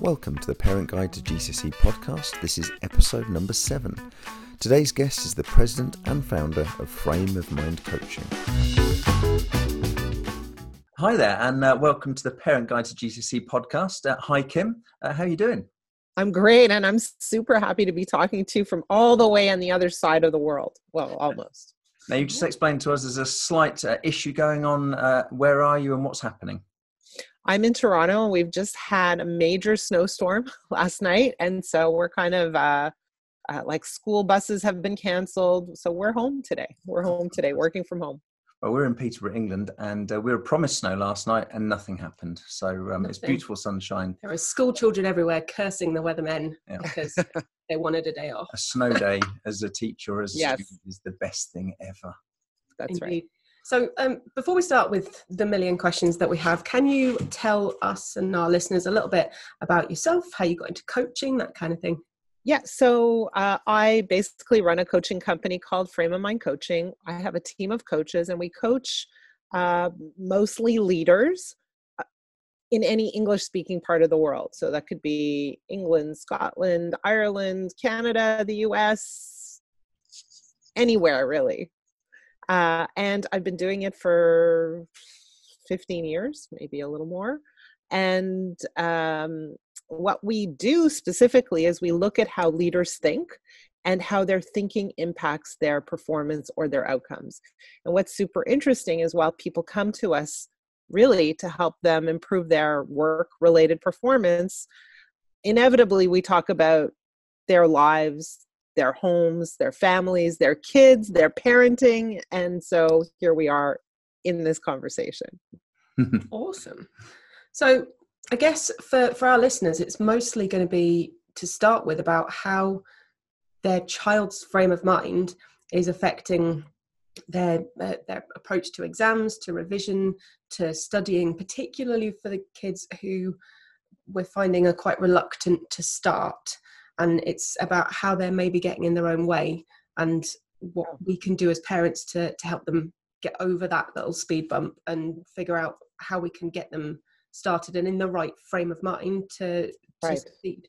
Welcome to the Parent Guide to GCSE podcast. This is episode number seven. Today's guest is the president and founder of Frame of Mind Coaching. Hi there, and uh, welcome to the Parent Guide to GCSE podcast. Uh, hi, Kim. Uh, how are you doing? I'm great, and I'm super happy to be talking to you from all the way on the other side of the world. Well, almost. Now, you just explained to us there's a slight uh, issue going on. Uh, where are you and what's happening? I'm in Toronto and we've just had a major snowstorm last night. And so we're kind of uh, uh, like school buses have been canceled. So we're home today. We're home today, working from home. Well, we're in Peterborough, England, and uh, we were promised snow last night, and nothing happened. So um, it's beautiful sunshine. There are school children everywhere cursing the weathermen yeah. because they wanted a day off. A snow day as a teacher, as yes. a student, is the best thing ever. That's Indeed. right. So, um, before we start with the million questions that we have, can you tell us and our listeners a little bit about yourself, how you got into coaching, that kind of thing? Yeah, so uh, I basically run a coaching company called Frame of Mind Coaching. I have a team of coaches, and we coach uh, mostly leaders uh, in any English speaking part of the world. So that could be England, Scotland, Ireland, Canada, the US, anywhere really. Uh, and I've been doing it for 15 years, maybe a little more. And um, what we do specifically is we look at how leaders think and how their thinking impacts their performance or their outcomes. And what's super interesting is while people come to us really to help them improve their work related performance, inevitably we talk about their lives, their homes, their families, their kids, their parenting. And so here we are in this conversation. awesome. So I guess for, for our listeners, it's mostly going to be to start with about how their child's frame of mind is affecting their uh, their approach to exams, to revision, to studying, particularly for the kids who we're finding are quite reluctant to start and it's about how they're maybe getting in their own way and what we can do as parents to to help them get over that little speed bump and figure out how we can get them started and in the right frame of mind to, right. to succeed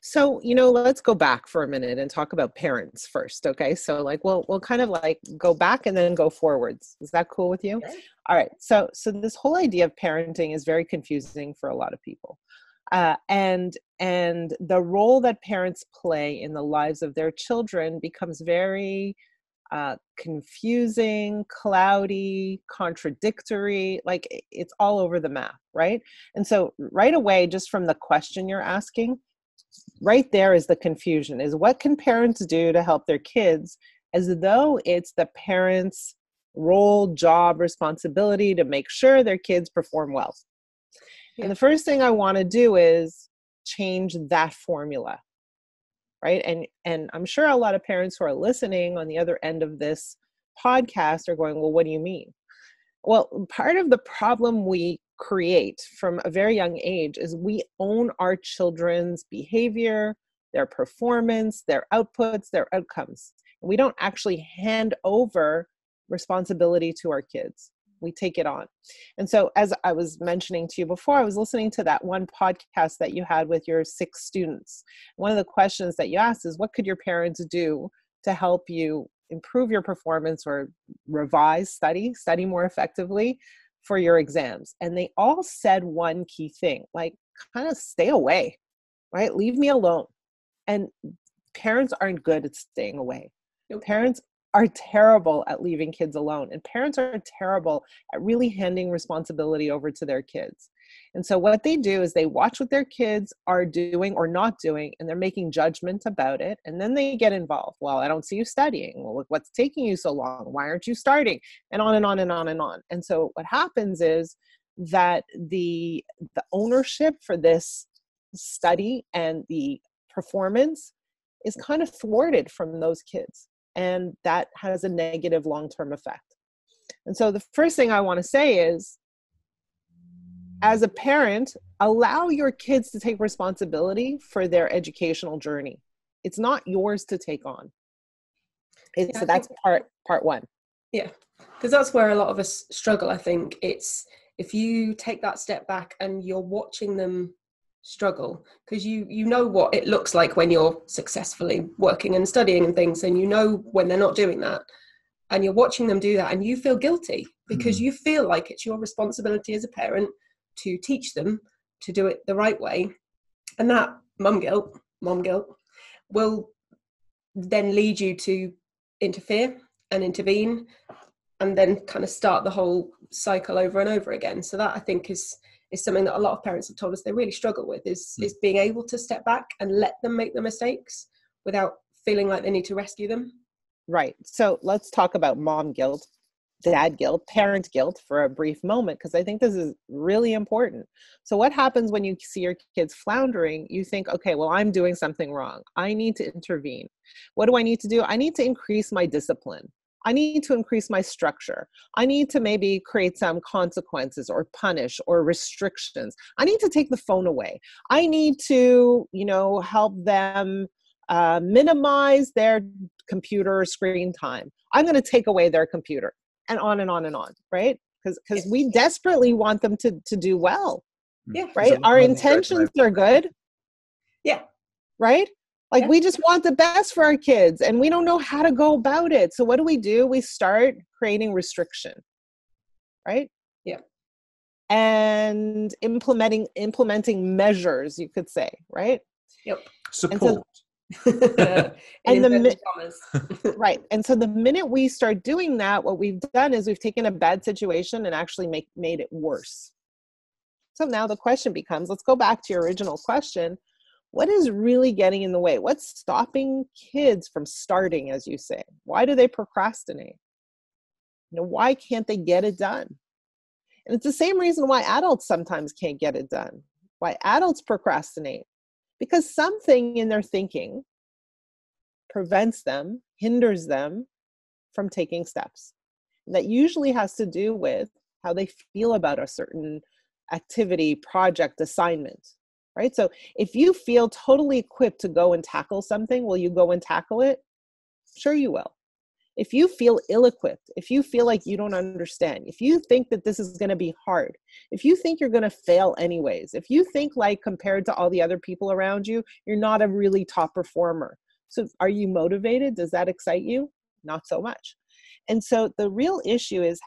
so, you know, let's go back for a minute and talk about parents first, okay? So like we'll we'll kind of like go back and then go forwards. Is that cool with you? Okay. All right. So so this whole idea of parenting is very confusing for a lot of people uh, and and the role that parents play in the lives of their children becomes very uh, confusing, cloudy, contradictory. Like it's all over the map, right? And so, right away, just from the question you're asking, right there is the confusion: is what can parents do to help their kids, as though it's the parents' role, job, responsibility to make sure their kids perform well. Yeah. And the first thing I want to do is change that formula. Right? And and I'm sure a lot of parents who are listening on the other end of this podcast are going, "Well, what do you mean?" Well, part of the problem we create from a very young age is we own our children's behavior, their performance, their outputs, their outcomes. We don't actually hand over responsibility to our kids we take it on. And so as i was mentioning to you before i was listening to that one podcast that you had with your six students. One of the questions that you asked is what could your parents do to help you improve your performance or revise study study more effectively for your exams? And they all said one key thing like kind of stay away right? Leave me alone. And parents aren't good at staying away. Parents are terrible at leaving kids alone and parents are terrible at really handing responsibility over to their kids. And so what they do is they watch what their kids are doing or not doing and they're making judgment about it and then they get involved. Well i don't see you studying. Well what's taking you so long. Why aren't you starting? and on and on and on and on. And so what happens is that the the ownership for this study and the performance is kind of thwarted from those kids and that has a negative long term effect. And so the first thing I want to say is as a parent, allow your kids to take responsibility for their educational journey. It's not yours to take on. It's, yeah, so that's part part one. Yeah, because that's where a lot of us struggle. I think it's if you take that step back and you're watching them struggle because you you know what it looks like when you're successfully working and studying and things and you know when they're not doing that and you're watching them do that and you feel guilty because mm. you feel like it's your responsibility as a parent to teach them to do it the right way and that mum guilt mom guilt will then lead you to interfere and intervene and then kind of start the whole cycle over and over again so that i think is is something that a lot of parents have told us they really struggle with is mm. is being able to step back and let them make the mistakes without feeling like they need to rescue them. Right. So let's talk about mom guilt dad guilt parent guilt for a brief moment because i think this is really important. So what happens when you see your kids floundering? You think okay well i'm doing something wrong. I need to intervene. What do i need to do? I need to increase my discipline I need to increase my structure. I need to maybe create some consequences or punish or restrictions. I need to take the phone away. I need to, you know, help them uh, minimize their computer screen time. I'm going to take away their computer and on and on and on, right? Because because we desperately want them to to do well. Yeah. Right. Our intentions are good. Yeah. Right like yeah. we just want the best for our kids and we don't know how to go about it. So what do we do? We start creating restriction right? Yeah. And implementing implementing measures you could say right? Yep. Support. And, so, and the mi- right. And so the minute we start doing that what we've done is we've taken a bad situation and actually make made it worse. So now the question becomes let's go back to your original question what is really getting in the way? What's stopping kids from starting, as you say? Why do they procrastinate? You know, why can't they get it done? And it's the same reason why adults sometimes can't get it done. Why adults procrastinate? Because something in their thinking prevents them, hinders them from taking steps. And that usually has to do with how they feel about a certain activity, project, assignment right? So if you feel totally equipped to go and tackle something, will you go and tackle it? Sure, you will. If you feel ill equipped, if you feel like you don't understand, if you think that this is going to be hard, if you think you're going to fail anyways, if you think like compared to all the other people around you, you're not a really top performer. So are you motivated? Does that excite you? Not so much. And so the real issue is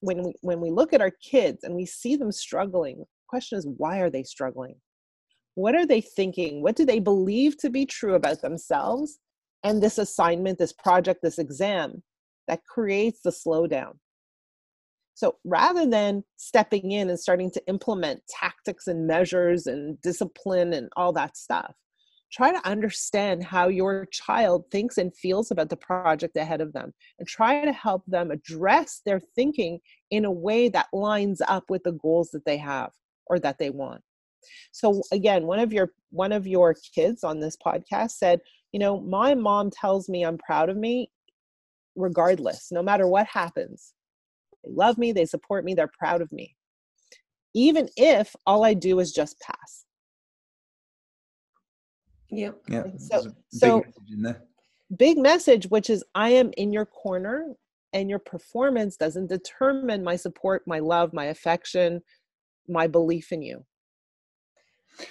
when we when we look at our kids and we see them struggling, the question is why are they struggling? What are they thinking? What do they believe to be true about themselves and this assignment this project this exam that creates the slowdown? So rather than stepping in and starting to implement tactics and measures and discipline and all that stuff try to understand how your child thinks and feels about the project ahead of them and try to help them address their thinking in a way that lines up with the goals that they have or that they want so again one of your one of your kids on this podcast said you know my mom tells me i'm proud of me regardless no matter what happens. They love me they support me they're proud of me. Even if all i do is just pass. Yep. Yeah so so big, big message which is i am in your corner and your performance doesn't determine my support my love my affection my belief in you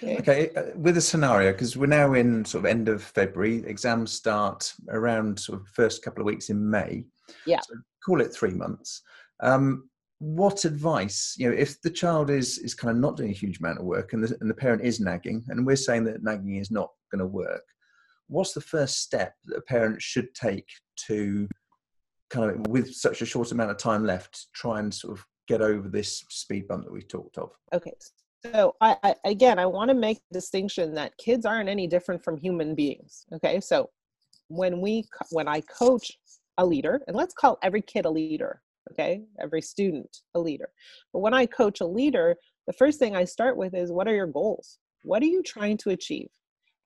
Okay, uh, with a scenario, because we're now in sort of end of February, exams start around sort of first couple of weeks in May. Yeah. So call it three months. Um, what advice, you know, if the child is is kind of not doing a huge amount of work and the, and the parent is nagging, and we're saying that nagging is not going to work, what's the first step that a parent should take to kind of, with such a short amount of time left, try and sort of get over this speed bump that we talked of? Okay, so I, I again i want to make a distinction that kids aren't any different from human beings okay? So when we when i coach a leader and let's call every kid a leader okay? Every student a leader. But when i coach a leader the first thing i start with is what are your goals? What are you trying to achieve?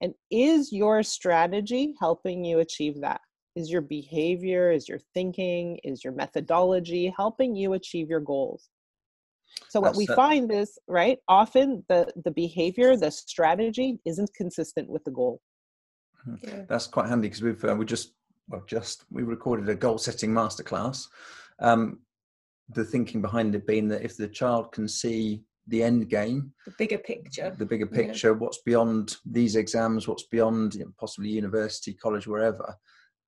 And is your strategy helping you achieve that? Is your behavior is your thinking is your methodology helping you achieve your goals so what we find is, right, often the the behavior, the strategy isn't consistent with the goal. Hmm. Yeah. That's quite handy because we've uh, we just well just we recorded a goal setting masterclass. Um, the thinking behind it being that if the child can see the end game, the bigger picture, the bigger picture, yeah. what's beyond these exams, what's beyond you know, possibly university, college, wherever,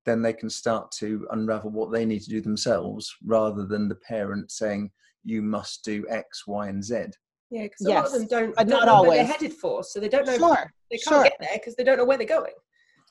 then they can start to unravel what they need to do themselves rather than the parent saying, you must do X, Y, and Z. Yeah, because a yes, lot of them don't, but don't not know always. where they're headed for, so they don't know. Sure, they can't sure. get there because they don't know where they're going.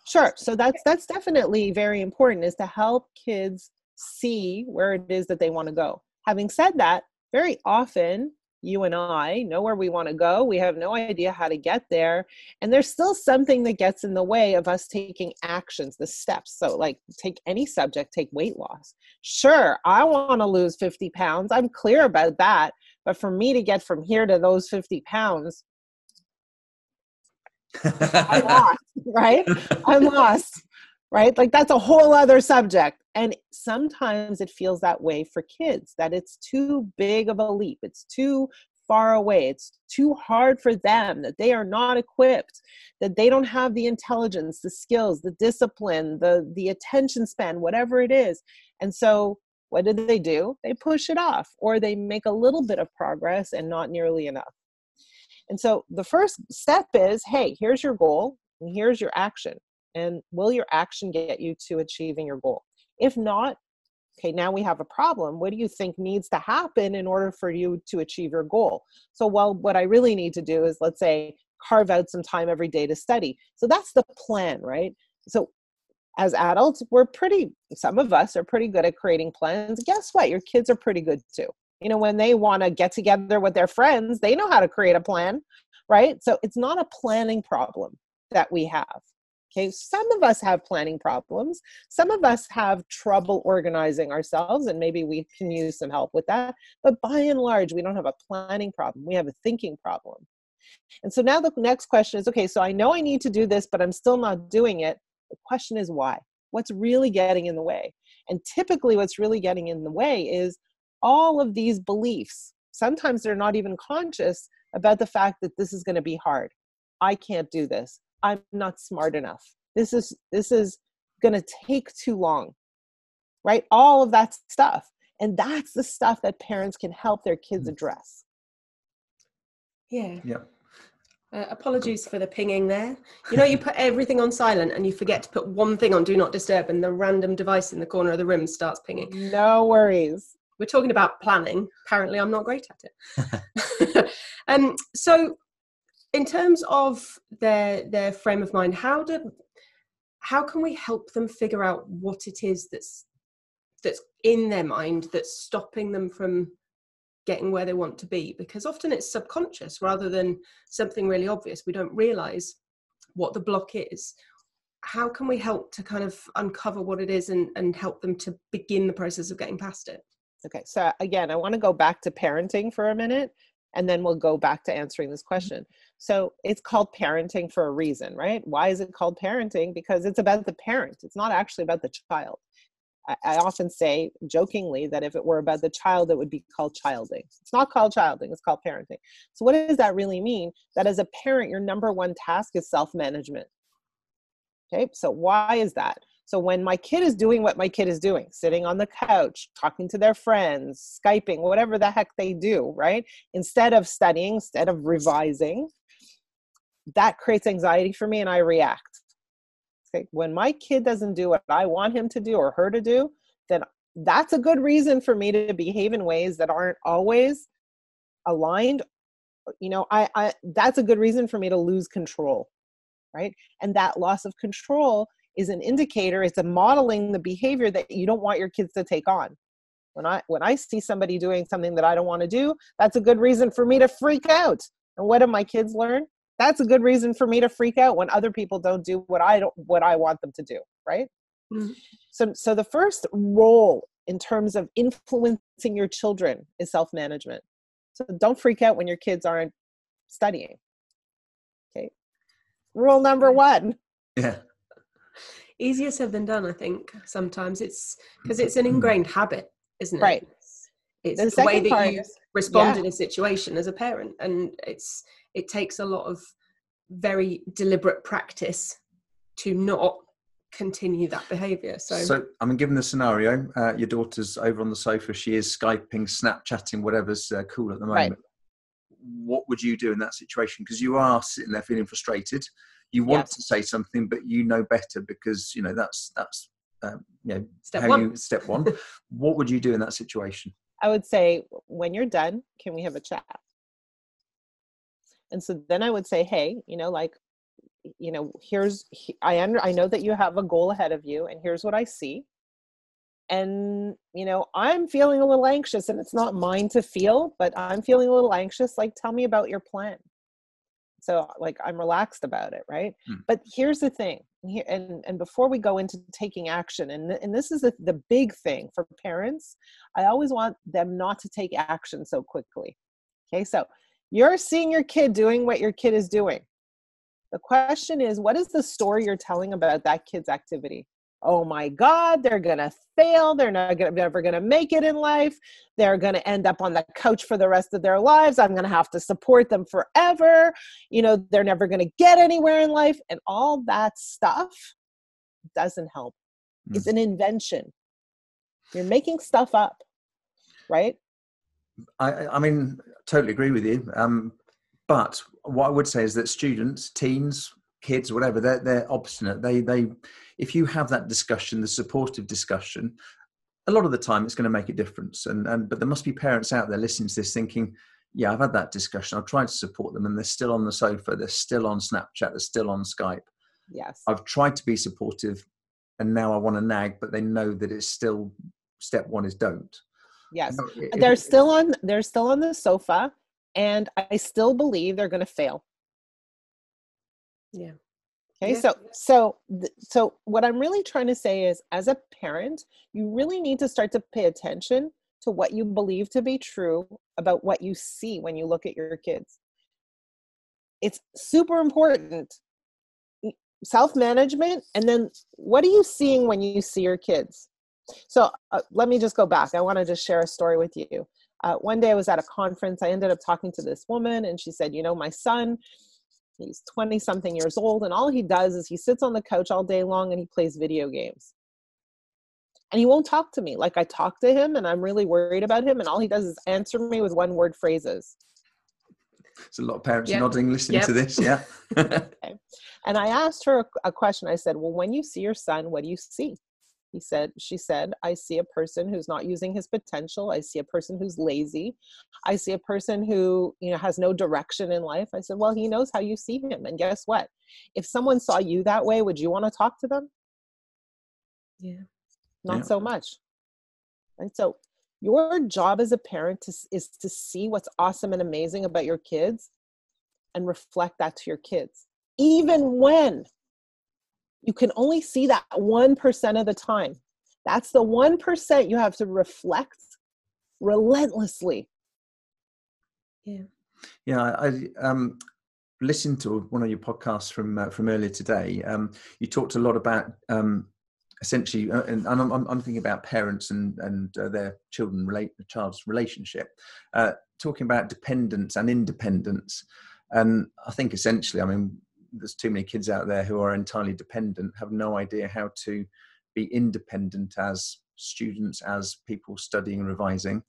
Sure. So that's that's definitely very important is to help kids see where it is that they want to go. Having said that, very often you and I know where we want to go. We have no idea how to get there. And there's still something that gets in the way of us taking actions, the steps. So, like, take any subject, take weight loss. Sure, I want to lose 50 pounds. I'm clear about that. But for me to get from here to those 50 pounds, I'm lost, right? I'm lost, right? Like, that's a whole other subject. And sometimes it feels that way for kids that it's too big of a leap. It's too far away. It's too hard for them, that they are not equipped, that they don't have the intelligence, the skills, the discipline, the, the attention span, whatever it is. And so, what do they do? They push it off or they make a little bit of progress and not nearly enough. And so, the first step is hey, here's your goal, and here's your action. And will your action get you to achieving your goal? If not, okay, now we have a problem. What do you think needs to happen in order for you to achieve your goal? So, well, what I really need to do is, let's say, carve out some time every day to study. So that's the plan, right? So, as adults, we're pretty, some of us are pretty good at creating plans. Guess what? Your kids are pretty good too. You know, when they want to get together with their friends, they know how to create a plan, right? So it's not a planning problem that we have. Okay, some of us have planning problems. Some of us have trouble organizing ourselves, and maybe we can use some help with that. But by and large, we don't have a planning problem, we have a thinking problem. And so now the next question is okay, so I know I need to do this, but I'm still not doing it. The question is why? What's really getting in the way? And typically, what's really getting in the way is all of these beliefs. Sometimes they're not even conscious about the fact that this is going to be hard. I can't do this. I'm not smart enough. This is this is going to take too long. Right? All of that stuff. And that's the stuff that parents can help their kids mm. address. Yeah. Yeah. Uh, apologies for the pinging there. You know, you put everything on silent and you forget to put one thing on do not disturb, and the random device in the corner of the room starts pinging. No worries. We're talking about planning. Apparently, I'm not great at it. um, so, in terms of their their frame of mind how do how can we help them figure out what it is that's that's in their mind that's stopping them from getting where they want to be? Because often it's subconscious rather than something really obvious. We don't realize what the block is. How can we help to kind of uncover what it is and, and help them to begin the process of getting past it? Okay so again i want to go back to parenting for a minute and then we'll go back to answering this mm-hmm. question so it's called parenting for a reason, right? Why is it called parenting? Because it's about the parent, it's not actually about the child. I, often say jokingly that if it were about the child, it would be called childing. It's not called childing, it's called parenting. So, what does that really mean? That as a parent, your number one task is self management. Okay, so why is that? So when my kid is doing what my kid is doing, sitting on the couch, talking to their friends, Skyping, whatever the heck they do, right? Instead of studying, instead of revising, that creates anxiety for me and I react. Okay. When my kid doesn't do what I want him to do or her to do, then that's a good reason for me to behave in ways that aren't always aligned. You know, I, I that's a good reason for me to lose control. Right. And that loss of control is an indicator, it's a modeling the behavior that you don't want your kids to take on. When I when I see somebody doing something that I don't want to do, that's a good reason for me to freak out. And what do my kids learn? That's a good reason for me to freak out when other people don't do what I don't what I want them to do, right? Mm-hmm. So so the first role in terms of influencing your children is self-management. So don't freak out when your kids aren't studying. Okay. Rule number 1. Yeah. Easier said than done, I think. Sometimes it's because it's an ingrained habit, isn't it? Right. It's the, the way that you respond yeah. in a situation as a parent and it's it takes a lot of very deliberate practice to not continue that behavior so so i mean given the scenario uh, your daughter's over on the sofa she is skyping snapchatting whatever's uh, cool at the moment right. what would you do in that situation? Because you are sitting there feeling frustrated. You want Yes. to say something, but you know better because you know that's that's um, you know Step how one. you step one. what would you do in that situation? I would say, when you're done, can we have a chat? And so then I would say, hey, you know, like, you know, here's I under I know that you have a goal ahead of you, and here's what I see. And you know, I'm feeling a little anxious, and it's not mine to feel, but I'm feeling a little anxious. Like, tell me about your plan. So, like, I'm relaxed about it, right? Hmm. But here's the thing, and and before we go into taking action, and and this is the, the big thing for parents, I always want them not to take action so quickly. Okay, so you're seeing your kid doing what your kid is doing. The question is, what is the story you're telling about that kid's activity? Oh my God, they're gonna fail. They're not gonna, never gonna make it in life. They're gonna end up on the couch for the rest of their lives. I'm gonna have to support them forever. You know, they're never gonna get anywhere in life. And all that stuff doesn't help. It's mm. an invention. You're making stuff up, right? I, I- I mean, totally agree with you. Um, but what I would say is that students, teens, kids, whatever, they're they're obstinate. They they, if you have that discussion, the supportive discussion, a lot of the time it's going to make a difference. And and but there must be parents out there listening to this thinking, yeah, I've had that discussion. I've tried to support them, and they're still on the sofa. They're still on Snapchat. They're still on Skype. Yes. I've tried to be supportive, and now I want to nag, but they know that it's still step one is don't. Yes. Now, if- they're still on they're still on the sofa and i still believe they're going to fail Yeah. okay Yeah. so so th- so what i'm really trying to say is as a parent you really need to start to pay attention to what you believe to be true about what you see when you look at your kids it's super important self management and then what are you seeing when you see your kids so uh, let me just go back i want to just share a story with you uh, one day i was at a conference i ended up talking to this woman and she said you know my son he's 20 something years old and all he does is he sits on the couch all day long and he plays video games and he won't talk to me like i talk to him and i'm really worried about him and all he does is answer me with one word phrases There's a lot of parents Yep. nodding, listening Yep. to this. Yeah. And I asked her a, a question. I said, Well, when you see your son, what do you see? He said, She said, I see a person who's not using his potential. I see a person who's lazy. I see a person who, you know, has no direction in life. I said, Well, he knows how you see him. And guess what? If someone saw you that way, would you want to talk to them? Yeah. Not Yeah. so much. And so your job as a parent to, is to see what's awesome and amazing about your kids and reflect that to your kids even when you can only see that 1% of the time. That's the 1% you have to reflect relentlessly. Yeah. Yeah, I, I um, listened to one of your podcasts from uh, from earlier today. Um, you talked a lot about um, essentially, uh, and, and I'm, I'm I'm thinking about parents and and uh, their children relate the child's relationship, uh, talking about dependence and independence, and I think essentially, I mean, there's too many kids out there who are entirely dependent, have no idea how to be independent as students, as people studying and revising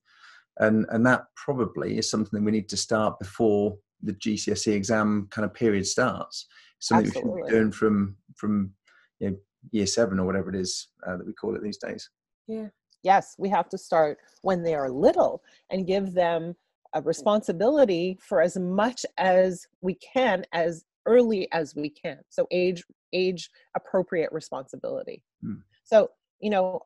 and and that probably is something that we need to start before the GCSE exam kind of period starts. Something we should Absolutely. be doing from from you know, year seven or whatever it is uh, that we call it these days. Yeah. Yes, we have to start when they are little and give them a responsibility for as much as we can as early as we can. So age age appropriate responsibility. Hmm. So, you know,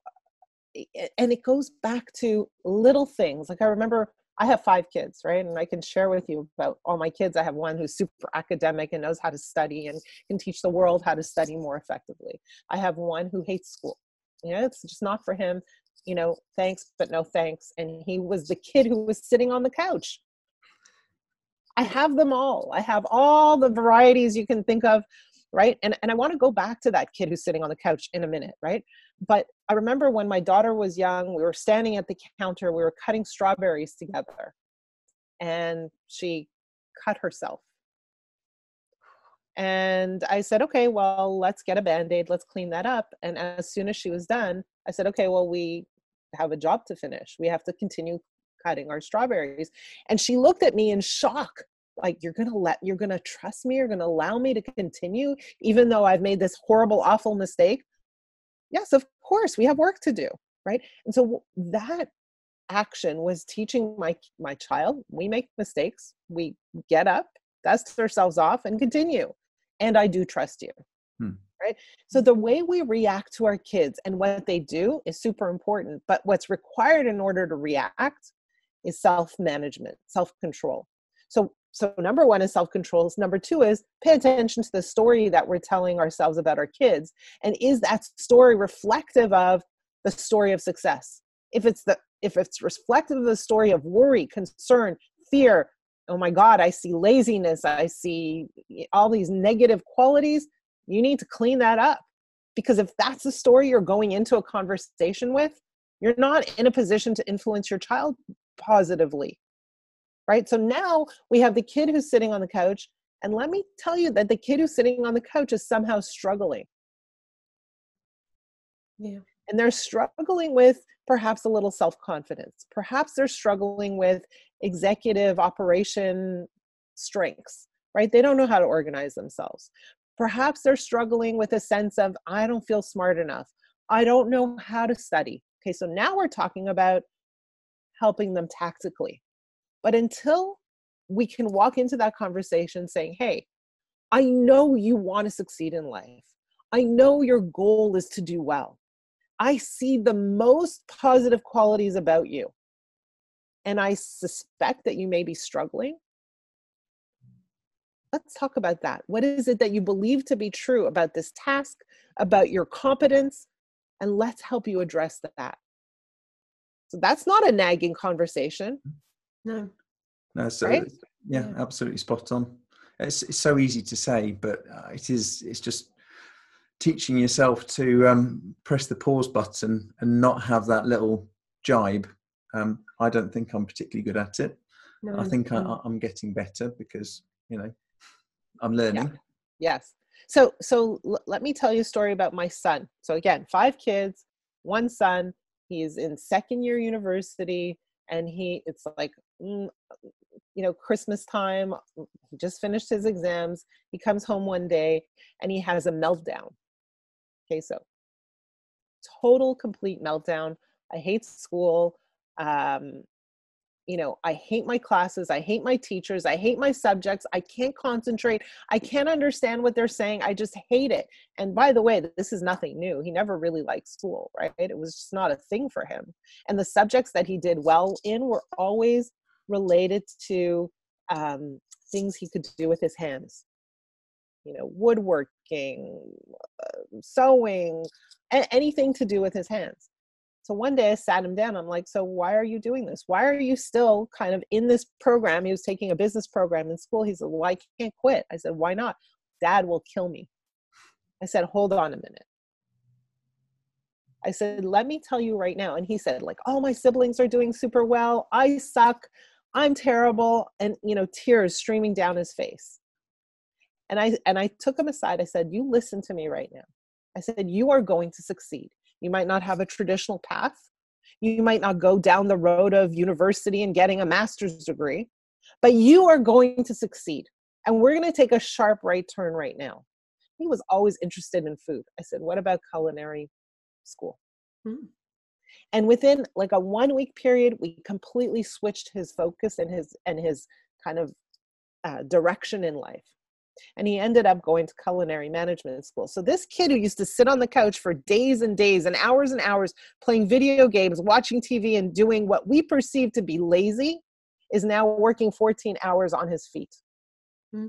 and it goes back to little things. Like I remember I have five kids, right? And I can share with you about all my kids. I have one who's super academic and knows how to study and can teach the world how to study more effectively. I have one who hates school. You know, it's just not for him. You know, thanks, but no thanks. And he was the kid who was sitting on the couch. I have them all. I have all the varieties you can think of, right? And and I want to go back to that kid who's sitting on the couch in a minute, right? But I remember when my daughter was young, we were standing at the counter, we were cutting strawberries together, and she cut herself. And I said, okay, well, let's get a band aid, let's clean that up. And as soon as she was done, I said, okay, well, we have a job to finish. We have to continue cutting our strawberries. And she looked at me in shock. Like, you're gonna let, you're gonna trust me, you're gonna allow me to continue, even though I've made this horrible, awful mistake. Yes, of course, we have work to do, right? And so that action was teaching my my child we make mistakes we get up dust ourselves off and continue and i do trust you hmm. right so the way we react to our kids and what they do is super important but what's required in order to react is self management self control so so number one is self control number two is pay attention to the story that we're telling ourselves about our kids and is that story reflective of the story of success? If it's the if it's reflective of the story of worry, concern, fear, oh my God, I see laziness, I see all these negative qualities, you need to clean that up. Because if that's the story you're going into a conversation with, you're not in a position to influence your child positively. Right? So now we have the kid who's sitting on the couch. And let me tell you that the kid who's sitting on the couch is somehow struggling. Yeah. And they're struggling with perhaps a little self confidence. Perhaps they're struggling with executive operation strengths, right? They don't know how to organize themselves. Perhaps they're struggling with a sense of, I don't feel smart enough. I don't know how to study. Okay, so now we're talking about helping them tactically. But until we can walk into that conversation saying, hey, I know you want to succeed in life. I know your goal is to do well. I see the most positive qualities about you. And I suspect that you may be struggling. Let's talk about that. What is it that you believe to be true about this task, about your competence? And let's help you address that. So that's not a nagging conversation. No. No, so right? yeah, yeah, absolutely spot on. It's, it's so easy to say, but uh, it is. It's just teaching yourself to um, press the pause button and not have that little jibe. Um, I don't think I'm particularly good at it. No, I think I, am getting better because you know I'm learning. Yeah. Yes. So so l- let me tell you a story about my son. So again, five kids, one son. He's in second year university, and he it's like mm, you know Christmas time. He just finished his exams. He comes home one day and he has a meltdown okay so Total complete meltdown. I hate school. Um, you know, I hate my classes. I hate my teachers. I hate my subjects. I can't concentrate. I can't understand what they're saying. I just hate it. And by the way, this is nothing new. He never really liked school, right? It was just not a thing for him. And the subjects that he did well in were always related to um, things he could do with his hands you know, woodworking, uh, sewing, a- anything to do with his hands. So one day I sat him down. I'm like, so why are you doing this? Why are you still kind of in this program? He was taking a business program in school. He said, well, I can't quit. I said, why not? Dad will kill me. I said, hold on a minute. I said, let me tell you right now. And he said, like, oh, my siblings are doing super well. I suck. I'm terrible. And, you know, tears streaming down his face and i and i took him aside i said you listen to me right now i said you are going to succeed you might not have a traditional path. You might not go down the road of university and getting a master's degree but you are going to succeed and we're going to take a sharp right turn right now. He was always interested in food. I said what about culinary school? Hmm. and within like a one week period we completely switched his focus and his and his kind of uh, direction in life and he ended up going to culinary management school. So this kid who used to sit on the couch for days and days and hours and hours playing video games, watching TV and doing what we perceive to be lazy is now working 14 hours on his feet. Mm-hmm.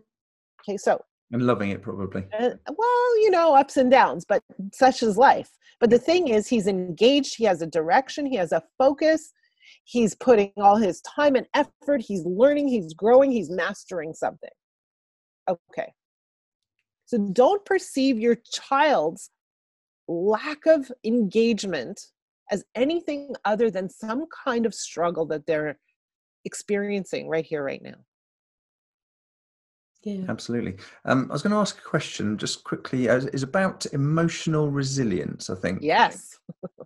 Okay, so and loving it probably. Uh, well, you know, ups and downs, but such is life. But the thing is, he's engaged, he has a direction, he has a focus, he's putting all his time and effort, he's learning, he's growing, he's mastering something. Okay. So don't perceive your child's lack of engagement as anything other than some kind of struggle that they're experiencing right here, right now. Yeah. Absolutely. Um, I was going to ask a question just quickly. Uh, is about emotional resilience. I think. Yes.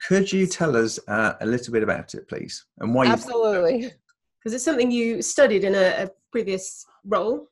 Could you tell us uh, a little bit about it, please, and why? Absolutely. Because it's something you studied in a, a previous role.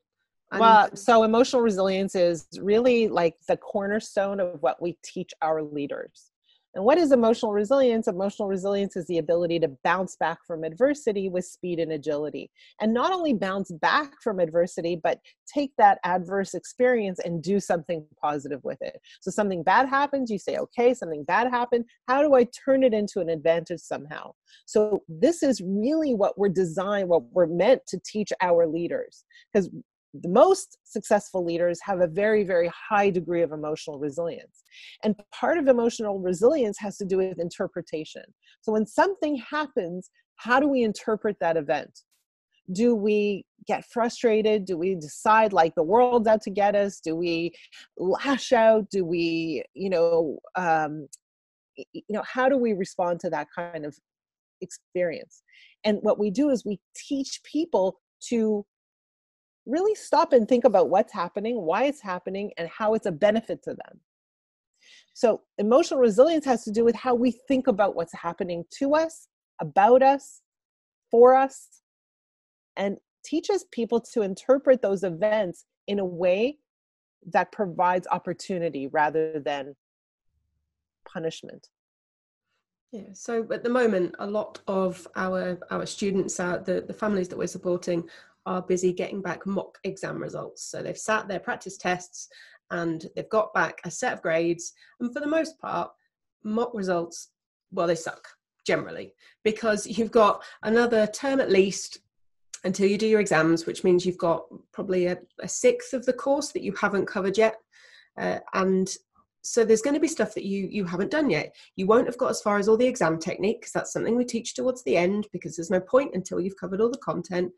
Well, so emotional resilience is really like the cornerstone of what we teach our leaders. And what is emotional resilience? Emotional resilience is the ability to bounce back from adversity with speed and agility. And not only bounce back from adversity, but take that adverse experience and do something positive with it. So something bad happens, you say, okay, something bad happened. How do I turn it into an advantage somehow? So this is really what we're designed, what we're meant to teach our leaders. Because the most successful leaders have a very, very high degree of emotional resilience. And part of emotional resilience has to do with interpretation. So when something happens, how do we interpret that event? Do we get frustrated? Do we decide like the world's out to get us? Do we lash out? Do we, you know, um, you know, how do we respond to that kind of experience? And what we do is we teach people to really stop and think about what's happening, why it's happening, and how it's a benefit to them. So, emotional resilience has to do with how we think about what's happening to us, about us, for us, and teaches people to interpret those events in a way that provides opportunity rather than punishment. Yeah, so at the moment, a lot of our our students, uh, the the families that we're supporting, are busy getting back mock exam results. So they've sat their practice tests and they've got back a set of grades. And for the most part, mock results, well, they suck generally because you've got another term at least until you do your exams, which means you've got probably a, a sixth of the course that you haven't covered yet. Uh, and so there's going to be stuff that you you haven't done yet you won't have got as far as all the exam technique because that's something we teach towards the end because there's no point until you've covered all the content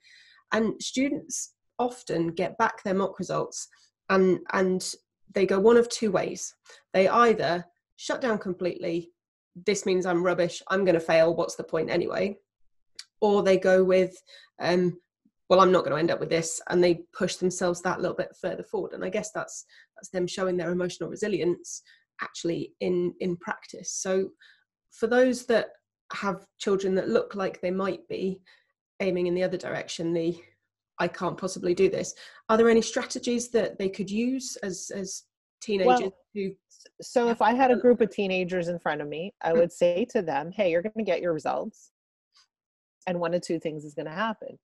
and students often get back their mock results and and they go one of two ways. They either shut down completely this means i'm rubbish i'm going to fail what's the point anyway? Or they go with um, well i'm not going to end up with this and they push themselves that little bit further forward. And i guess that's that's them showing their emotional resilience actually in in practice. So for those that have children that look like they might be aiming in the other direction the i can't possibly do this. Are there any strategies that they could use as as teenagers well, who so if i had a group of teenagers in front of me i mm. would say to them hey you're going to get your results and one of two things is going to happen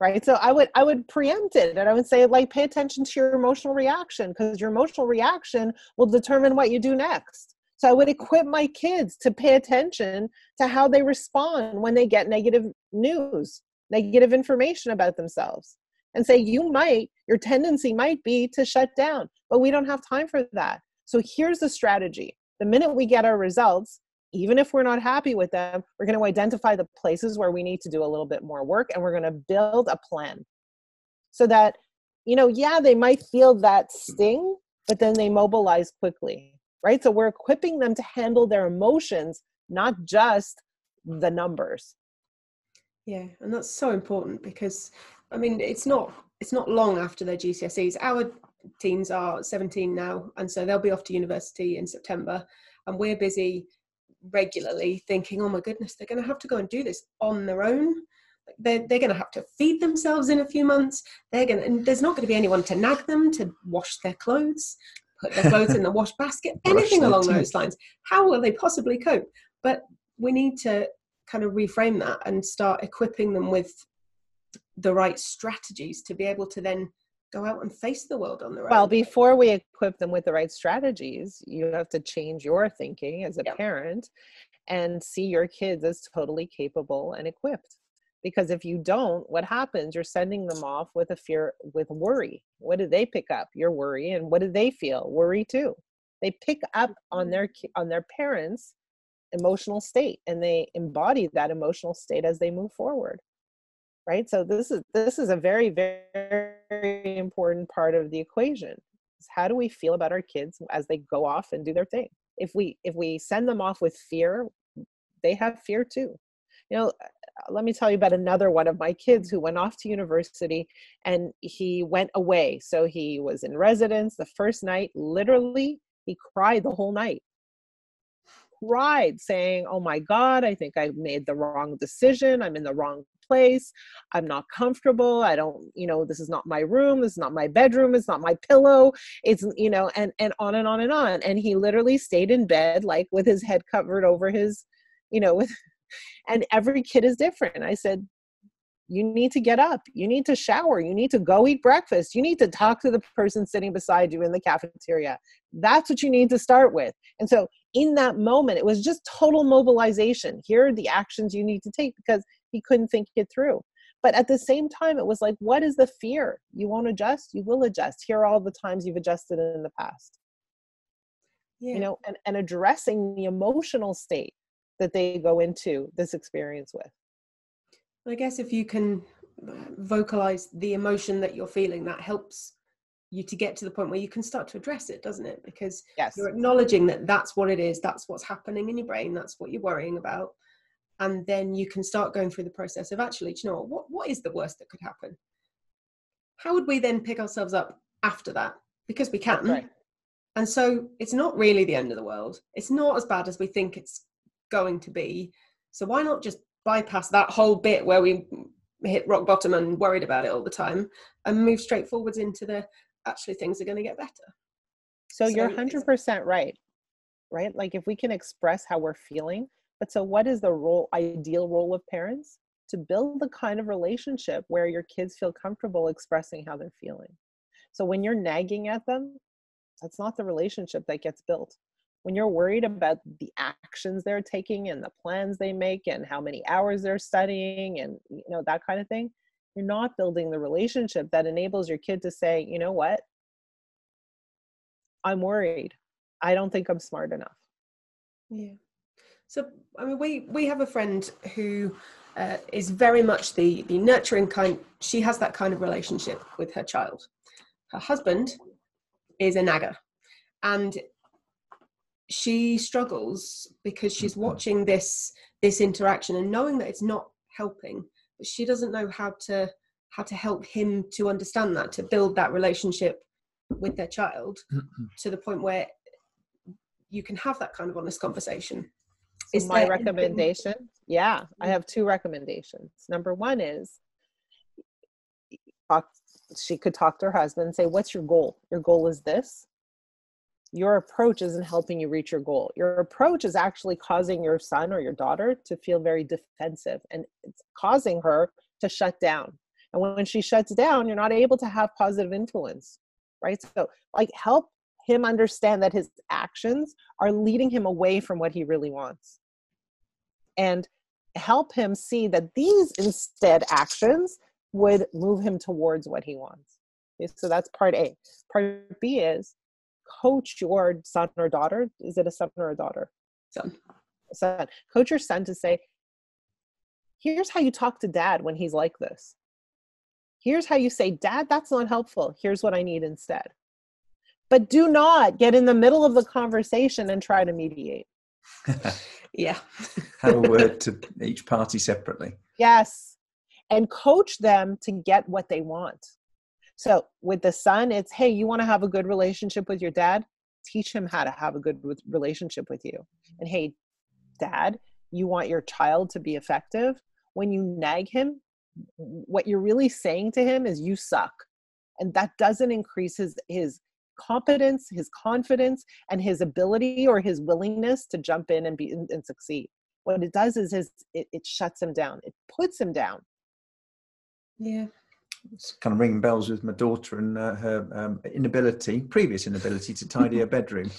right? So i would i would preempt it and i would say like pay attention to your emotional reaction because your emotional reaction will determine what you do next. So i would equip my kids to pay attention to how they respond when they get negative news negative information about themselves and say you might your tendency might be to shut down but we don't have time for that. So here's the strategy. The minute we get our results even if we're not happy with them we're going to identify the places where we need to do a little bit more work and we're going to build a plan. So that you know yeah they might feel that sting but then they mobilize quickly right? So we're equipping them to handle their emotions not just the numbers yeah, and that's so important because I mean it's not it's not long after their GCSEs. Our teens are 17 now, and so they'll be off to university in September, and we're busy regularly thinking, oh my goodness, they're going to have to go and do this on their own. They're, they're going to have to feed themselves in a few months. They're going to, and there's not going to be anyone to nag them to wash their clothes, put their clothes in the wash basket, anything along those lines. How will they possibly cope? But we need to kind of reframe that and start equipping them with the right strategies to be able to then go out and face the world on their own. Well, before we equip them with the right strategies, you have to change your thinking as a yep. parent and see your kids as totally capable and equipped. Because if you don't, what happens? You're sending them off with a fear, with worry. What do they pick up? Your worry, and what do they feel? Worry too. They pick up on mm-hmm. their on their parents emotional state and they embody that emotional state as they move forward right so this is this is a very very important part of the equation is how do we feel about our kids as they go off and do their thing if we if we send them off with fear they have fear too you know uh, let me tell you about another one of my kids who went off to university and he went away. So he was in residence the first night, literally, he cried the whole night. Cried, saying, Oh my God, I think I made the wrong decision. I'm in the wrong place. I'm not comfortable. I don't, you know, this is not my room. This is not my bedroom. It's not my pillow. It's, you know, and, and on and on and on. And he literally stayed in bed, like with his head covered over his, you know, with and every kid is different. I said, you need to get up. You need to shower. You need to go eat breakfast. You need to talk to the person sitting beside you in the cafeteria. That's what you need to start with. And so, in that moment, it was just total mobilization. Here are the actions you need to take because he couldn't think it through. But at the same time, it was like, what is the fear? You won't adjust, you will adjust. Here are all the times you've adjusted in the past. Yeah. You know, and, and addressing the emotional state that they go into this experience with. I guess if you can vocalize the emotion that you're feeling, that helps you to get to the point where you can start to address it, doesn't it? Because yes. you're acknowledging that that's what it is, that's what's happening in your brain, that's what you're worrying about. And then you can start going through the process of actually, you know what, what is the worst that could happen? How would we then pick ourselves up after that? Because we can. Right. And so it's not really the end of the world. It's not as bad as we think it's going to be. So why not just bypass that whole bit where we hit rock bottom and worried about it all the time and move straight forwards into the actually things are going to get better. So, so you're 100% right. Right? Like if we can express how we're feeling, but so what is the role ideal role of parents? To build the kind of relationship where your kids feel comfortable expressing how they're feeling. So when you're nagging at them, that's not the relationship that gets built when you're worried about the actions they're taking and the plans they make and how many hours they're studying and you know that kind of thing you're not building the relationship that enables your kid to say you know what? I'm worried. I don't think i'm smart enough. Yeah. So i mean we we have a friend who uh, is very much the the nurturing kind she has that kind of relationship with her child. Her husband is a nagger. And she struggles because she's watching this this interaction and knowing that it's not helping but she doesn't know how to how to help him to understand that to build that relationship with their child mm-hmm. to the point where you can have that kind of honest conversation is my recommendation anything? yeah i mm. have two recommendations number one is talk, she could talk to her husband and say what's your goal your goal is this your approach isn't helping you reach your goal. Your approach is actually causing your son or your daughter to feel very defensive and it's causing her to shut down. And when she shuts down, you're not able to have positive influence, right? So, like, help him understand that his actions are leading him away from what he really wants. And help him see that these instead actions would move him towards what he wants. So that's part A. Part B is coach your son or daughter. Is it a son or a daughter? Son. Son. Coach your son to say, here's how you talk to dad when he's like this. Here's how you say, Dad, that's not helpful. Here's what I need instead. But do not get in the middle of the conversation and try to mediate. yeah. Have a word to each party separately. Yes. And coach them to get what they want. So with the son, it's hey, you want to have a good relationship with your dad? Teach him how to have a good relationship with you. And hey, dad, you want your child to be effective? When you nag him, what you're really saying to him is you suck. And that doesn't increase his his competence, his confidence, and his ability or his willingness to jump in and be and succeed. What it does is, it, it shuts him down. It puts him down. Yeah it's kind of ringing bells with my daughter and uh, her um, inability, previous inability to tidy her bedroom.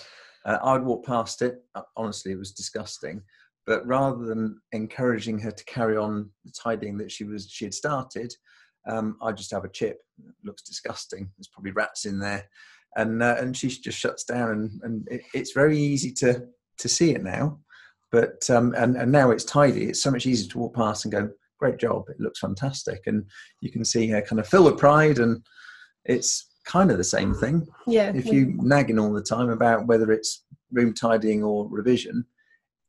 Uh, I'd walk past it. Uh, honestly, it was disgusting. But rather than encouraging her to carry on the tidying that she was she had started, um, I just have a chip. It looks disgusting. There's probably rats in there, and uh, and she just shuts down. And, and it, it's very easy to to see it now. But um, and and now it's tidy. It's so much easier to walk past and go, great job. It looks fantastic. And you can see her kind of fill with pride and it's kind of the same thing. Yeah. If you nagging all the time about whether it's room tidying or revision,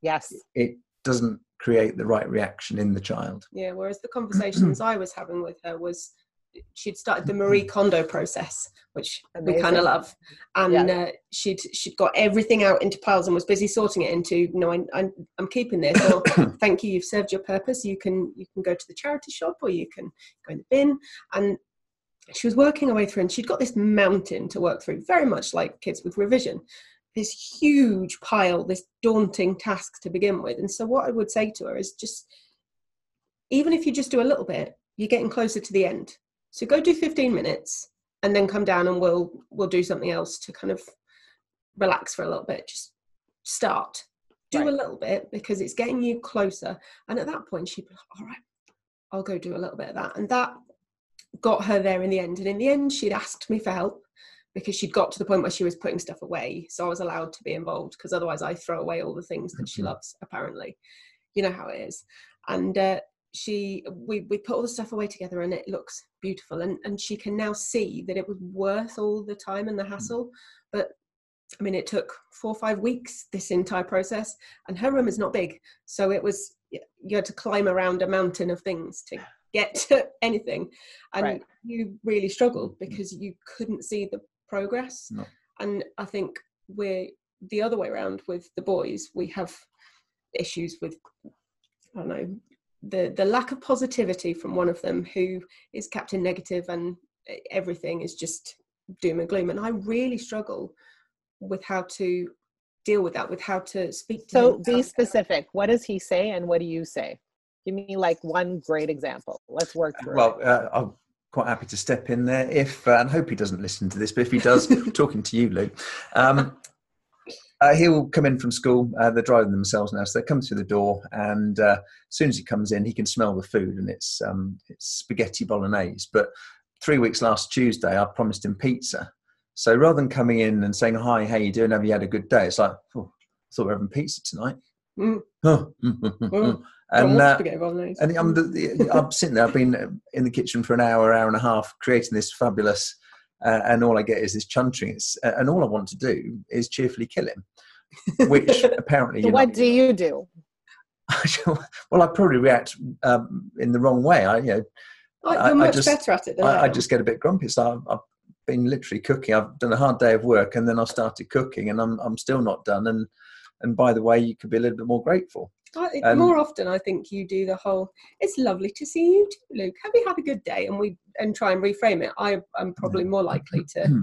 yes, it doesn't create the right reaction in the child. Yeah, whereas the conversations I was having with her was she'd started the Marie Kondo process, which Amazing. we kind of love, and yeah. uh, she'd she'd got everything out into piles and was busy sorting it into. You know, I, I'm I'm keeping this. Or thank you, you've served your purpose. You can you can go to the charity shop or you can go in the bin. And she was working her way through, and she'd got this mountain to work through, very much like kids with revision. This huge pile, this daunting task to begin with. And so, what I would say to her is just, even if you just do a little bit, you're getting closer to the end so go do 15 minutes and then come down and we'll we'll do something else to kind of relax for a little bit. Just start. Do right. a little bit because it's getting you closer. And at that point she'd be like, all right, I'll go do a little bit of that. And that got her there in the end. And in the end she'd asked me for help because she'd got to the point where she was putting stuff away. So I was allowed to be involved because otherwise I throw away all the things that she mm-hmm. loves, apparently. You know how it is. And uh, she we, we put all the stuff away together and it looks beautiful and, and she can now see that it was worth all the time and the mm. hassle but i mean it took four or five weeks this entire process and her room is not big so it was you had to climb around a mountain of things to get to anything and right. you really struggled mm. because you couldn't see the progress no. and i think we're the other way around with the boys we have issues with I don't know the the lack of positivity from one of them who is captain negative and everything is just doom and gloom. And i really struggle with how to deal with that with how to speak to so be specific. What does he say and what do you say? Give me like one great example. Let's work through well uh, i'm quite happy to step in there if uh, and hope he doesn't listen to this but if he does talking to you luke um, uh, he'll come in from school. Uh, they're driving themselves now, so they come through the door, and uh, as soon as he comes in, he can smell the food, and it's um, it's spaghetti bolognese. But three weeks last Tuesday, I promised him pizza. So rather than coming in and saying, "Hi, how you doing? Have you had a good day?" It's like, oh, "I thought we are having pizza tonight." Mm. Oh, mm, and uh, and I'm, the, the, I'm sitting there. I've been in the kitchen for an hour, hour and a half, creating this fabulous uh, and all I get is this chuntering. It's, uh, and all I want to do is cheerfully kill him, which apparently. so what know, do you do? well, I probably react um, in the wrong way. I, you know, oh, you're I, much I just, better at it than I, I, I just get a bit grumpy. So I've, I've, been literally cooking. I've done a hard day of work, and then I started cooking, and I'm I'm still not done. And and by the way, you could be a little bit more grateful. Um, more often, I think you do the whole. It's lovely to see you too, Luke. Have you had a good day? And we and try and reframe it. I am probably more likely to. Hmm.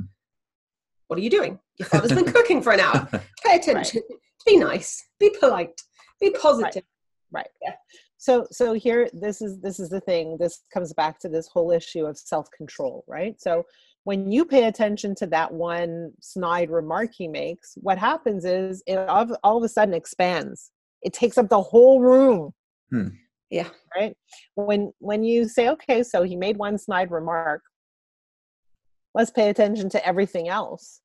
what are you doing? Your father's been cooking for an hour. Pay attention. Right. Be nice. Be polite. Be positive. Right. right. Yeah. So so here this is this is the thing. This comes back to this whole issue of self control, right? So when you pay attention to that one snide remark he makes, what happens is it all, all of a sudden expands it takes up the whole room. Hmm. yeah. Right? When when you say okay so he made one snide remark let's pay attention to everything else.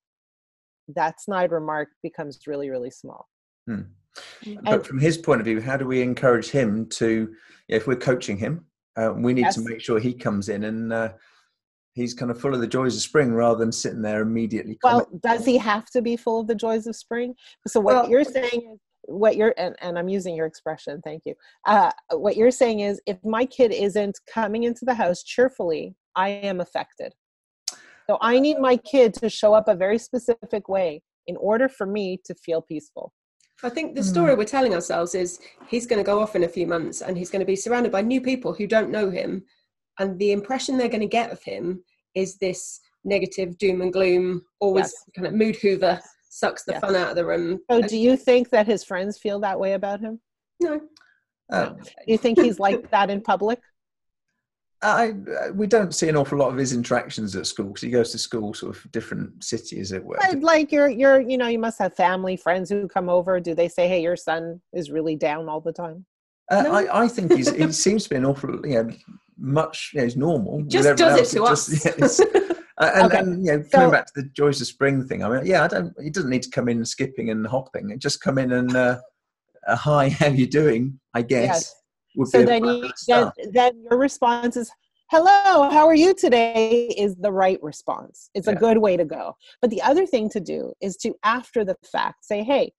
That snide remark becomes really really small. Hmm. but from his point of view how do we encourage him to if we're coaching him uh, we need yes. to make sure he comes in and uh, he's kind of full of the joys of spring rather than sitting there immediately well does he have to be full of the joys of spring? So what well, you're saying is what you're and, and i'm using your expression thank you uh, what you're saying is if my kid isn't coming into the house cheerfully i am affected so i need my kid to show up a very specific way in order for me to feel peaceful I think the story mm. we're telling ourselves is he's going to go off in a few months and he's going to be surrounded by new people who don't know him. And the impression they're going to get of him is this negative doom and gloom, always yes. kind of mood hoover sucks the yes. fun out of the room. So, do you think that his friends feel that way about him? No. Um, do you think he's like that in public? I, we don't see an awful lot of his interactions at school because he goes to school sort of different city as it were. Like you're, you're, you know, you must have family, friends who come over. Do they say, "Hey, your son is really down all the time"? Uh, no. I, I think he's, he seems to be an awful, you know, much, you know, he's normal. He just does it to us. yeah, Uh, and, okay. and, you know, coming back to the joys of spring thing, I mean, yeah, I don't. He doesn't need to come in skipping and hopping. Just come in and uh, uh, hi, how you doing? I guess. Yes. So then, you, then, then your response is hello how are you today is the right response it's yeah. a good way to go but the other thing to do is to after the fact say hey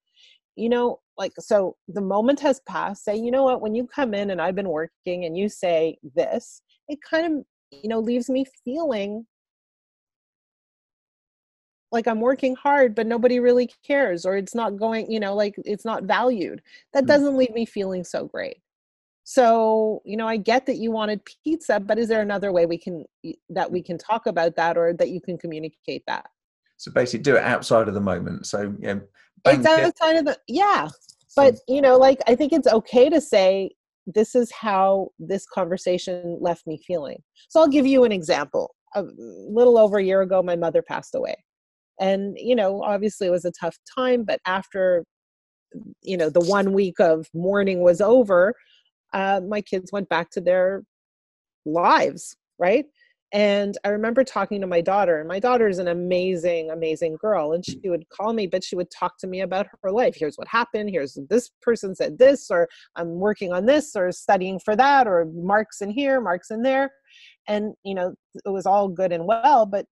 you know like so the moment has passed say you know what when you come in and i've been working and you say this it kind of you know leaves me feeling like i'm working hard but nobody really cares or it's not going you know like it's not valued. That mm. doesn't leave me feeling so great. So you know i get that you wanted pizza but is there another way we can that we can talk about that or that you can communicate that? So basically do it outside of the moment. So you know it's outside of the yeah but you know like i think it's okay to say this is how this conversation left me feeling. So i'll give you an example. A little over a year ago my mother passed away and you know obviously it was a tough time but after you know the one week of mourning was over uh, my kids went back to their lives right and I remember talking to my daughter, and my daughter is an amazing, amazing girl. And she would call me, but she would talk to me about her life. Here's what happened. Here's this person said this, or I'm working on this, or studying for that, or marks in here, marks in there. And, you know, it was all good and well, but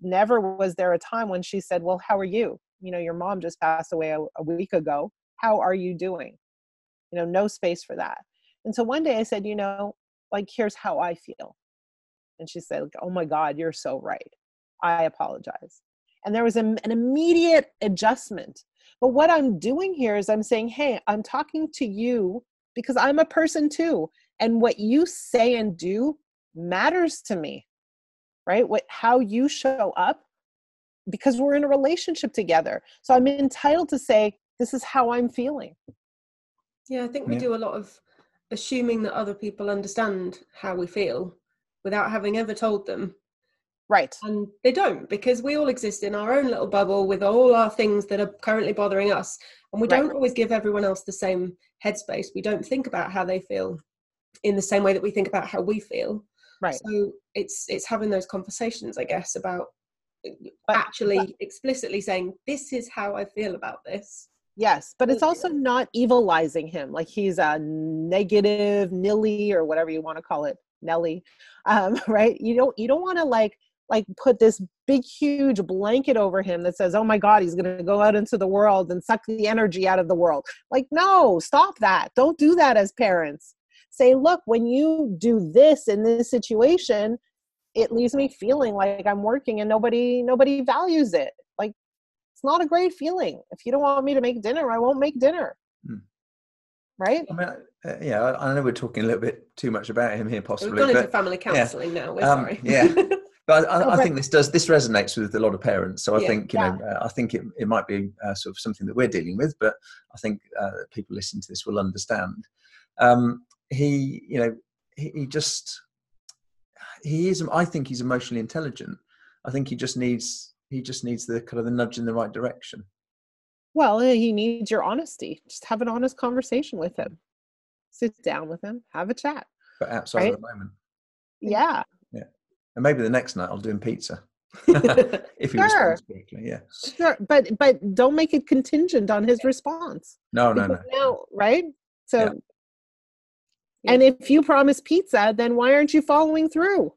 never was there a time when she said, Well, how are you? You know, your mom just passed away a, a week ago. How are you doing? You know, no space for that. And so one day I said, You know, like, here's how I feel and she said like, oh my god you're so right i apologize and there was an immediate adjustment but what i'm doing here is i'm saying hey i'm talking to you because i'm a person too and what you say and do matters to me right what how you show up because we're in a relationship together so i'm entitled to say this is how i'm feeling yeah i think we yeah. do a lot of assuming that other people understand how we feel without having ever told them. Right. And they don't because we all exist in our own little bubble with all our things that are currently bothering us. And we right. don't always give everyone else the same headspace. We don't think about how they feel in the same way that we think about how we feel. Right. So it's it's having those conversations, I guess, about but, actually but, explicitly saying, This is how I feel about this. Yes, but it's also not evilizing him like he's a negative nilly or whatever you want to call it Nelly, um, right? You don't you don't want to like like put this big huge blanket over him that says, "Oh my God, he's going to go out into the world and suck the energy out of the world." Like, no, stop that. Don't do that as parents. Say, look, when you do this in this situation, it leaves me feeling like I'm working and nobody nobody values it. Like, it's not a great feeling. If you don't want me to make dinner, I won't make dinner. Hmm right? I mean, uh, yeah, I, I, know we're talking a little bit too much about him here, possibly. We've gone into family counselling yeah. now. We're um, sorry. Yeah. But I, I, think this does this resonates with a lot of parents. So I yeah, think you know uh, I think it, it might be uh, sort of something that we're dealing with, but I think uh, people listening to this will understand. Um, he you know he, he, just he is I think he's emotionally intelligent. I think he just needs he just needs the kind of the nudge in the right direction. Well, he needs your honesty. Just have an honest conversation with him. Sit down with him, have a chat. But outside right? of the moment. Yeah. Yeah. And maybe the next night I'll do him pizza. if he sure. responds quickly, yeah. Sure. But but don't make it contingent on his response. No, no, no. no. Right? So yeah. And if you promise pizza, then why aren't you following through?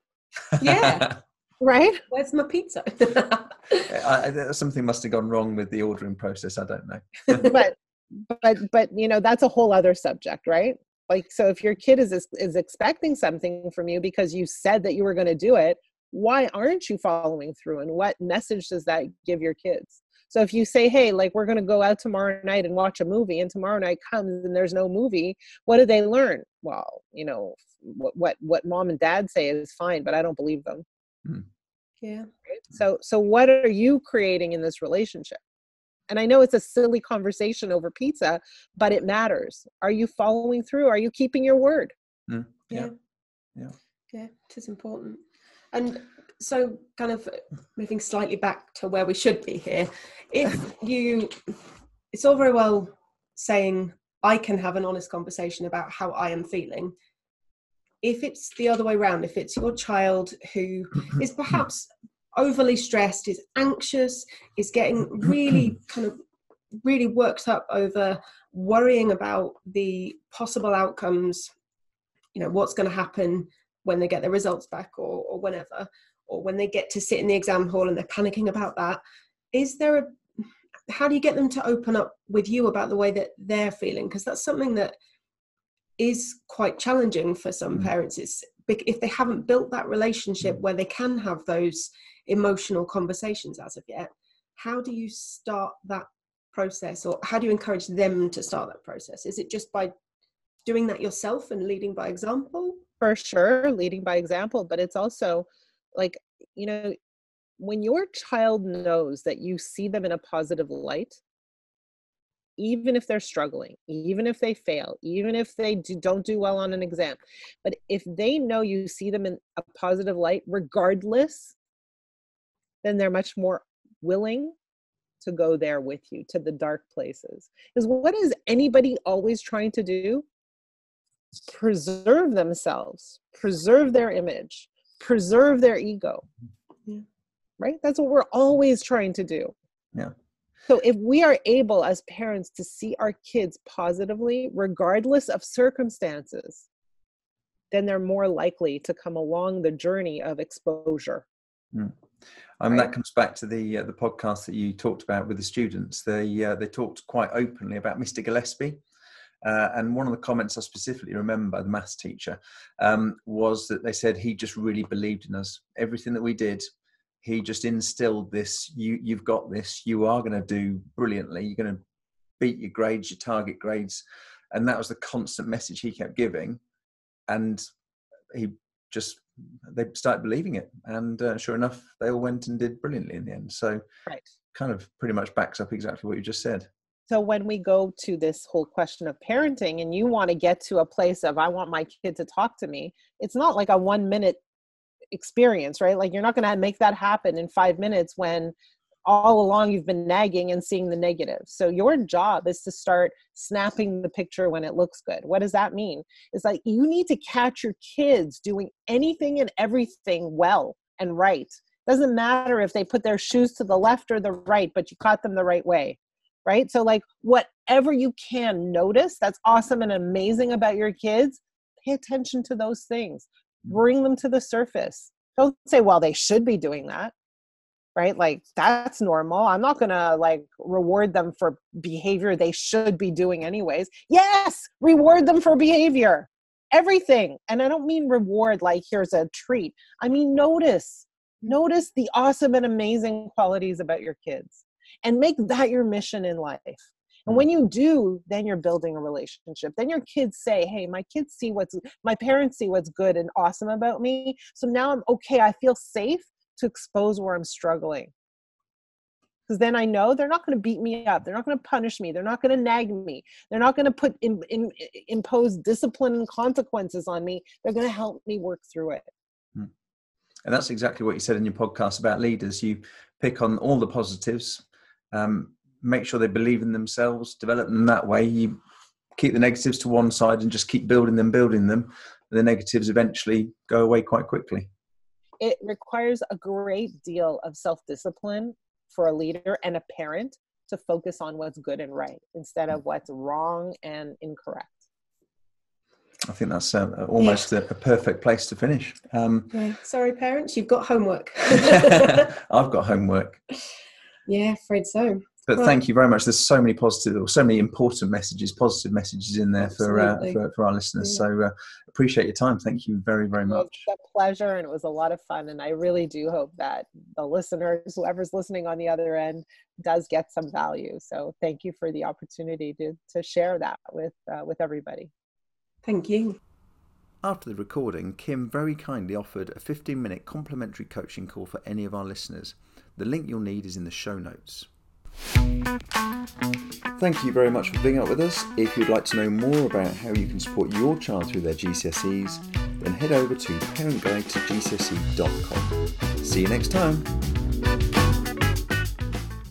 Yeah. right? Where's my pizza? Uh, uh, I, something must have gone wrong with the ordering process. I don't know. but but but you know that's a whole other subject, right? Like so, if your kid is is expecting something from you because you said that you were going to do it, why aren't you following through? And what message does that give your kids? So if you say, "Hey, like we're going to go out tomorrow night and watch a movie," and tomorrow night comes and there's no movie, what do they learn? Well, you know what what what mom and dad say is fine, but I don't believe them. Hmm. Yeah. So so what are you creating in this relationship? And I know it's a silly conversation over pizza, but it matters. Are you following through? Are you keeping your word? Mm, yeah. Yeah. Yeah, it is important. And so kind of moving slightly back to where we should be here. If you it's all very well saying I can have an honest conversation about how I am feeling if it's the other way around, if it's your child who is perhaps overly stressed, is anxious, is getting really kind of really worked up over worrying about the possible outcomes, you know, what's going to happen when they get their results back or, or whenever, or when they get to sit in the exam hall and they're panicking about that. Is there a how do you get them to open up with you about the way that they're feeling because that's something that is quite challenging for some mm. parents it's if they haven't built that relationship mm. where they can have those emotional conversations as of yet how do you start that process or how do you encourage them to start that process is it just by doing that yourself and leading by example for sure leading by example but it's also like you know when your child knows that you see them in a positive light even if they're struggling even if they fail even if they do, don't do well on an exam but if they know you see them in a positive light regardless then they're much more willing to go there with you to the dark places because what is anybody always trying to do? Preserve themselves preserve their image preserve their ego yeah. right that's what we're always trying to do yeah so if we are able as parents to see our kids positively regardless of circumstances then they're more likely to come along the journey of exposure mm. Um, right. That comes back to the uh, the podcast that you talked about with the students. They uh, they talked quite openly about Mr. Gillespie, uh, and one of the comments I specifically remember, the maths teacher, um, was that they said he just really believed in us. Everything that we did, he just instilled this. You you've got this. You are going to do brilliantly. You're going to beat your grades, your target grades, and that was the constant message he kept giving. And he just they started believing it, and uh, sure enough, they all went and did brilliantly in the end. So, right. kind of pretty much backs up exactly what you just said. So when we go to this whole question of parenting, and you want to get to a place of I want my kid to talk to me, it's not like a one minute experience, right? Like you're not going to make that happen in five minutes when all along you've been nagging and seeing the negative. So your job is to start snapping the picture when it looks good. What does that mean? It's like you need to catch your kids doing anything and everything well and right. Doesn't matter if they put their shoes to the left or the right, but you caught them the right way. Right? So like whatever you can notice that's awesome and amazing about your kids, pay attention to those things. Bring them to the surface. Don't say, well, they should be doing that right? Like that's normal. I'm not gonna like reward them for behavior they should be doing anyways. Yes reward them for behavior. Everything. And i don't mean reward like here's a treat. I mean notice. Notice the awesome and amazing qualities about your kids and make that your mission in life and when you do then you're building a relationship then your kids say hey my kids see what's my parents see what's good and awesome about me so now i'm okay i feel safe to expose where I'm struggling. Because then I know they're not going to beat me up. They're not going to punish me. They're not going to nag me. They're not going to put in, in, impose discipline and consequences on me. They're going to help me work through it. Hmm. And that's exactly what you said in your podcast about leaders. You pick on all the positives, um, make sure they believe in themselves, develop them that way. You keep the negatives to one side and just keep building them, building them. The negatives eventually go away quite quickly it requires a great deal of self-discipline for a leader and a parent to focus on what's good and right instead of what's wrong and incorrect I think that's uh, almost yeah. a, a, perfect place to finish. Um, yeah. Sorry, parents, you've got homework. I've got homework. Yeah, afraid so but well, thank you very much. There's so many positive, or so many important messages, positive messages in there for uh, for, for, our listeners. Yeah. So uh, appreciate your time. Thank you very very much. It's a pleasure, and it was a lot of fun. And I really do hope that the listeners, whoever's listening on the other end, does get some value. So thank you for the opportunity to to share that with uh, with everybody. Thank you. After the recording, Kim very kindly offered a 15 minute complimentary coaching call for any of our listeners. The link you'll need is in the show notes. Thank you very much for being up with us. If you'd like to know more about how you can support your child through their GCSEs, then head over to parentguidetogcse.com. See you next time.